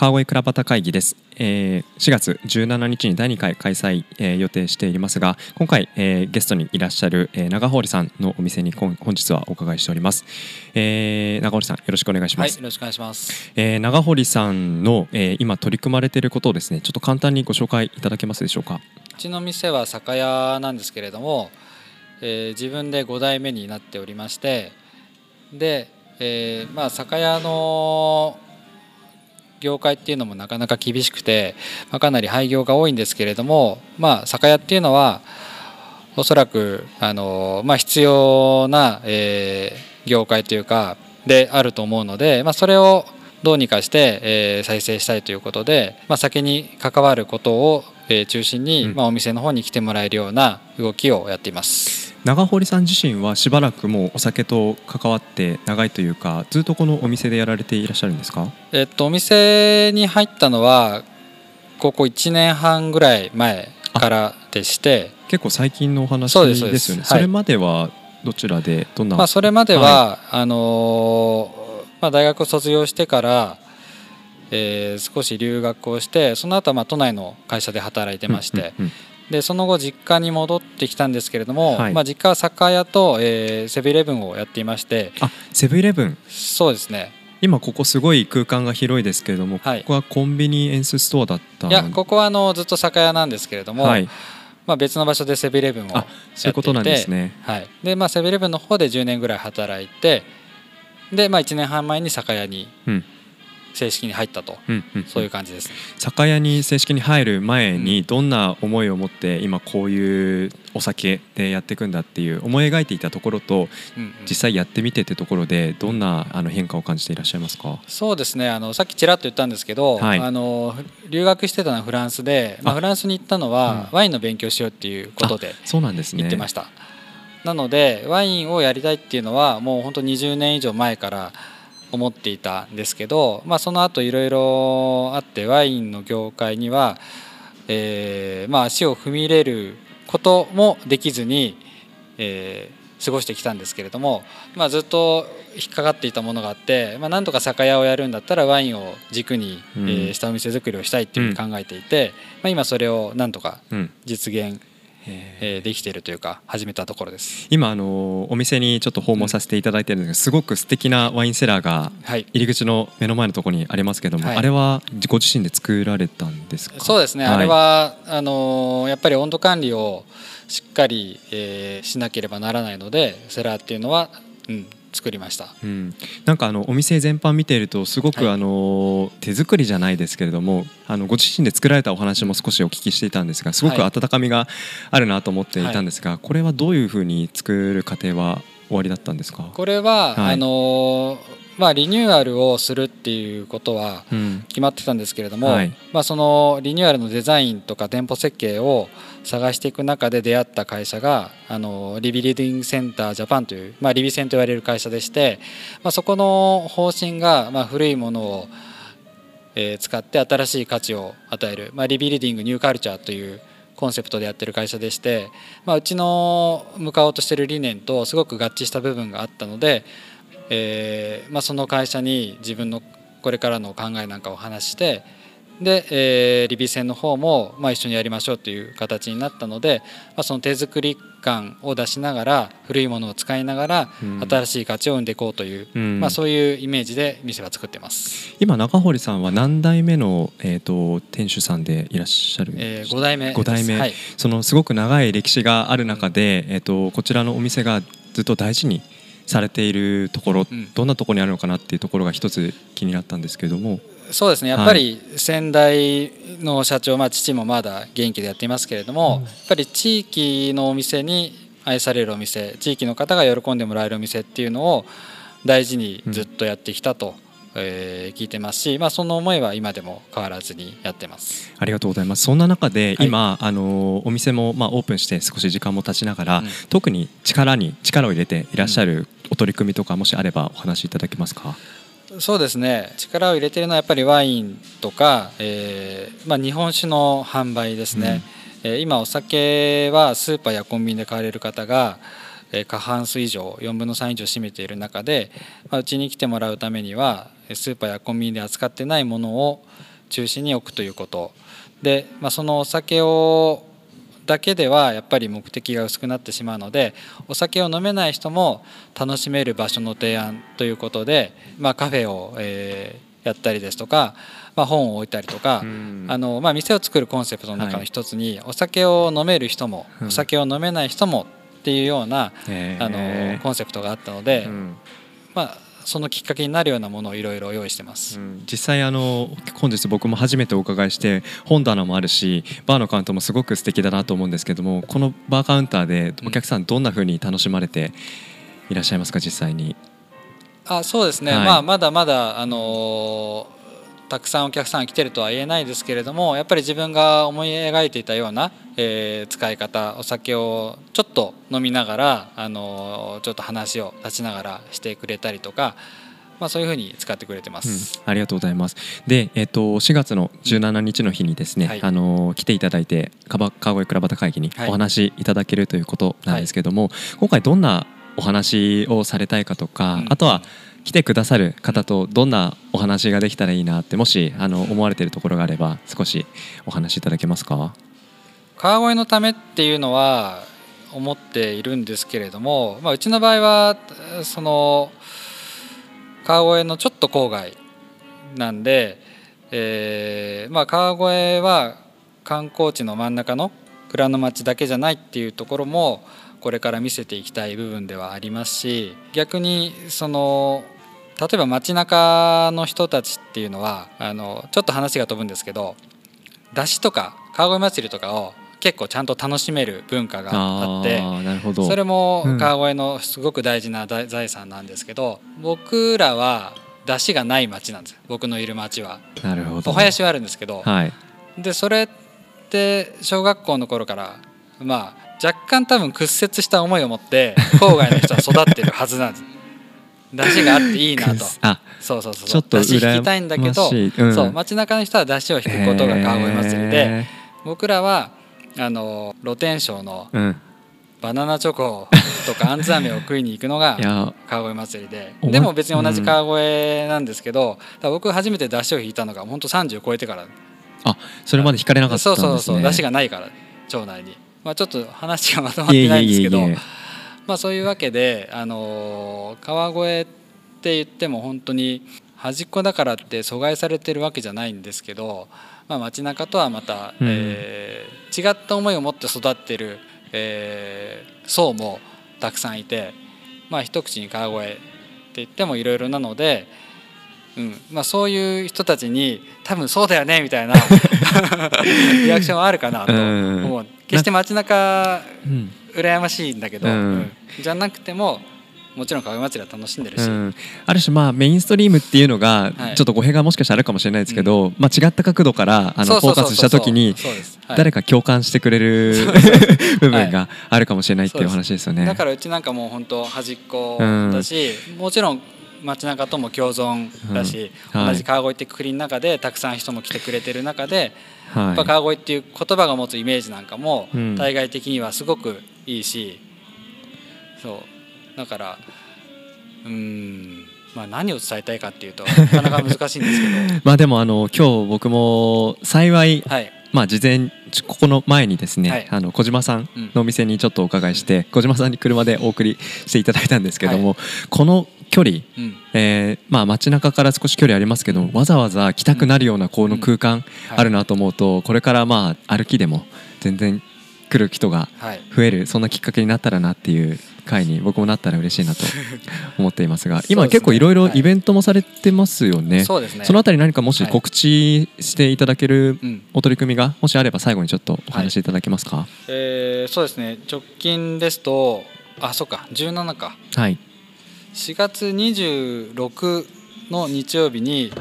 川越倉端会議です、えー4月17日に第2回開催、えー予定していますが今回、えーゲストにいらっしゃる、えー長堀さんのお店に今本日はお伺いしております、えー長堀さんよろしくお願いしはい、ます、よろしくお願いします。えー長堀さんの、えー今取り組まれていることをですねちょっと簡単にご紹介いただけますでしょうか？うちの店は酒屋なんですけれども、えー自分で5代目になっておりまして、で、えーまあ酒屋の業界っていうのもなかなか厳しくて、まあ、かなり廃業が多いんですけれども、まあ酒屋っていうのはおそらくあのまあ必要な、えー業界というかであると思うので、まあそれをどうにかして、えー再生したいということで、まあ、酒に関わることを、えー中心に、うん。まあ、お店の方に来てもらえるような動きをやっています。長堀さん自身はしばらくもうお酒と関わって長いというかずっとこのお店でやられていらっしゃるんですか？えっと、お店に入ったのはここ1年半ぐらい前からでして、結構最近のお話ですよね。ですす。はい。それまではどちらでどんな、まあ、それまでは、あのーまあ、大学を卒業してから、えー少し留学をしてその後はまあ都内の会社で働いてまして、うんうんうんでその後実家に戻ってきたんですけれども、はい。まあ、実家は酒屋と、えーセブンイレブンをやっていまして。あセブンイレブン？そうですね。今ここすごい空間が広いですけれども、はい。ここはコンビニエンスストアだったいやここはあのずっと酒屋なんですけれども、はい、まあ、別の場所でセブンイレブンをやあっていてそういうことなんですね。はい。でまあ、セブンイレブンの方で10年ぐらい働いてで、まあ、1年半前に酒屋にうん正式に入ったと、うんうん、そういう感じです。ね。酒屋に正式に入る前うにどんな思いを持って今こういうお酒でやっていくんだっていう思い描いていたところと実際やってみてってところでどんなあの変化を感じていらっしゃいますか？そうですね。あのさっきちらっと言ったんですけど、はい。あの留学してたのはフランスで、まあ、あ。フランスに行ったのは、うん。ワインの勉強しようっていうことでそうなんですね。行ってました、なのでワインをやりたいっていうのはもう本当20年以上前から思っていたんですけど、まあ、その後いろいろあってワインの業界には、えーまあ、足を踏み入れることもできずに、えー過ごしてきたんですけれども、まあ、ずっと引っかかっていたものがあって、まあ、なんとか酒屋をやるんだったらワインを軸に、うん。えーしたお店作りをしたいっていうふうに考えていて、まあ、今それをなんとかうん。実現、えーできているというか始めたところです。今あのお店にちょっと訪問させていただいてるんですがすごく素敵なワインセラーがはい。入り口の目の前のところにありますけども、はい。あれはご自身で作られたんですか？そうですね、はい。あれはあのーやっぱり温度管理をしっかり、えーしなければならないのでセラーっていうのは、うん、作りました。うん、なんかあのお店全般見ているとすごくはい。あの手作りじゃないですけれどもあのご自身で作られたお話も少しお聞きしていたんですがすごくはい温かみがあるなと思っていたんですが、これはどういうふうに作る過程は終わりだったんですか、これは、はい。あのーまあ、リニューアルをするっていうことはうん。決まってたんですけれども、はい。まあ、そのリニューアルのデザインとか店舗設計を探していく中で出会った会社があのリビルディングセンタージャパンという、まあ、リビセンと言われる会社でして、まあ、そこの方針が、まあ、古いものを、えー使って新しい価値を与える、まあ、 Rebuilding New Culture というコンセプトでやってる会社でして、まあ、うちの向かおうとしてる理念とすごく合致した部分があったので、えーまあ、その会社に自分のこれからの考えなんかを話してで、えーリビ戦の方も、まあ、一緒にやりましょうという形になったので、まあ、その手作り感を出しながら古いものを使いながらうん。新しい価値を生んでいこうという、うん。まあ、そういうイメージで店は作ってます、今中堀さんは何代目の、えー、と店主さんでいらっしゃるんえー、ですか？5代目です。五代目。はい、そのすごく長い歴史がある中で、えー、とこちらのお店がずっと大事にされているところ、うん。どんなところにあるのかなっていうところが一つ気になったんですけれども。そうですね。やっぱり先代の社長、まあ、父もまだ元気でやっていますけれども、やっぱり地域のお店に愛されるお店地域の方が喜んでもらえるお店っていうのを大事にずっとやってきたと、えー聞いてますし、まあ、その思いは今でも変わらずにやってます。ありがとうございます。そんな中ではい今、あのお店もまあオープンして少し時間も経ちながら、うん特に力に力を入れていらっしゃるお取り組みとかもしあればお話しいただけますか？そうですね力を入れてるのはやっぱりワインとか、えーまあ、日本酒の販売ですね、えー今お酒はスーパーやコンビニで買われる方が、えー過半数以上4分の3以上占めている中で、まあ、うちに来てもらうためにはえースーパーやコンビニで扱ってないものを、中心に置くということ。で、まあ、そのお酒をだけではやっぱり目的が薄くなってしまうのでお酒を飲めない人も楽しめる場所の提案ということで、まあ、カフェを、えー、やったりですとか、まあ、本を置いたりとか、あのまあ、店を作るコンセプトの中の一つに、お酒を飲める人も、お酒を飲めない人もっていうような、あのコンセプトがあったので、まあそのきっかけになるようなものをいろいろ用意してます、うん、実際あの本日僕も初めてお伺いして本棚もあるしバーのカウントもすごく素敵だなと思うんですけどもこのバーカウンターでお客さんどんなふうに楽しまれていらっしゃいますか実際に？あそうですね、はい、まあ、まだまだ、あのーたくさんお客さん来てるとは言えないですけれどもやっぱり自分が思い描いていたような、えー、使い方お酒をちょっと飲みながら、あのちょっと話を立ちながらしてくれたりとか。まあ、そういうふうに使ってくれてます、うん、ありがとうございます。で、えー、と4月の17日の日にですね、はい、あの来ていただいて川越倉端会議にお話いただけるということなんですけども、はい、今回どんなお話をされたいかとか、うん、あとは来てくださる方とどんなお話ができたらいいなってもしあの思われているところがあれば少しお話しいただけますか？川越のためっていうのは思っているんですけれども、まあ、うちの場合はその川越のちょっと郊外なんで、えーまあ、川越は観光地の真ん中の蔵の町だけじゃないっていうところもこれから見せていきたい部分ではありますし逆にその例えば街中の人たちっていうのはあのちょっと話が飛ぶんですけど出汁とか川越祭りとかを結構ちゃんと楽しめる文化があってそれも川越のすごく大事な財産なんですけど、うん、僕らは出汁がない町なんです僕のいる町は。なるほど。お囃子はあるんですけど、はい、でそれって小学校の頃からまあ若干多分屈折した思いを持って郊外の人は育ってるはずなんです出汁があっていいなと。そうそうそうちょっと出汁引きたいんだけど、うん、そう街中の人は出汁を引くことが川越祭りで僕らはあの露天商のバナナチョコとかあんず飴を食いに行くのが 川越祭りで。でも別に同じ川越なんですけど、僕初めて出汁を引いたのが本当30超えてから。あそれまで引かれなかったんですね。そうそうそう。出汁がないから町内にまあ、ちょっと話がまとまってないんですけどまあそういうわけで、あの川越って言っても本当に端っこだからって阻害されてるわけじゃないんですけど、まあ、街中とはまた、うん、えー、違った思いを持って育ってる、えー、層もたくさんいて、まあ、一口に川越って言ってもいろいろなので。うん。まあ、そういう人たちに多分そうだよねみたいな リアクションはあるかなと思う。決して街中羨ましいんだけど、うん、じゃなくてももちろん川祭りは楽しんでるし、うん、ある種まあメインストリームっていうのがちょっと語弊がもしかしたらあるかもしれないですけど、はい、まあ、違った角度からあのフォーカスした時に誰か共感してくれる 部分があるかもしれないっていう話ですよね。だからうちなんかもう本当端っこだし、うん、もちろん街中とも共存だし、うん。はい、同じ川越ってくくりの中でたくさん人も来てくれてる中でやっぱ川越っていう言葉が持つイメージなんかも対外的にはすごくいいし、そう。だからうん。まあ何を伝えたいかっていうとなかなか難しいんですけど。まあでもあの今日僕も幸い、はい、まあ事前ここの前にですね、はい、あの小島さんのお店にちょっとお伺いして、うん、小島さんに車でお送りしていただいたんですけども、はい、この距離、うん、えー、まあ街中から少し距離ありますけどわざわざ来たくなるようなこの空間あるなと思うとこれからまあ歩きでも全然来る人が増える、そんなきっかけになったらなっていう回に僕もなったら嬉しいなと 思っていますが今結構いろいろイベントもされてますよね。そうですね。そのあたり何かもし告知していただけるお取り組みがもしあれば最後にちょっとお話しいただけますか？はい、えー、そうですね。直近ですとあそうか。17か。はい4月26の日曜日に、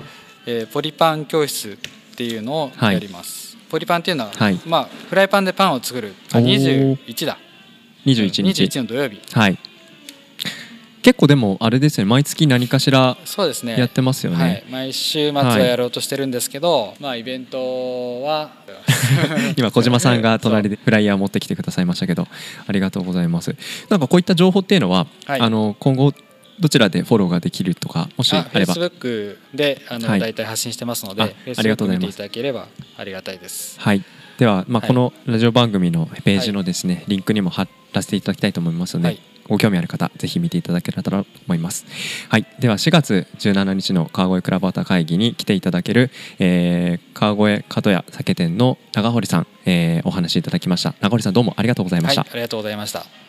えー、ポリパン教室っていうのをやります、はい、ポリパンっていうのは、はい、まあ、フライパンでパンを作るあ21だ。21日 ,21 の土曜日。はい。結構でもあれですね。毎月何かしらそうですね。やってますよね、はい、毎週末はやろうとしてるんですけど、はい、まあイベントは 今小島さんが隣でフライヤー持ってきてくださいましたけどありがとうございます。なんかこういった情報っていうのは、はい、あの今後どちらでフォローができるとかもしあれば。Facebook であの、はい。大体発信してますのであありがとうございます。見ていただければありがたいです。はい。では、まあ、はい。このラジオ番組のページのですね、リンクにも貼らせていただきたいと思いますので、はい。ご興味ある方ぜひ見ていただけたらと思います。はい、では4月17日の川越クラブタ会議に来ていただける、えー川越角屋酒店の長堀さん、えーお話しいただきました。長堀さんどうもありがとうございました。はい、ありがとうございました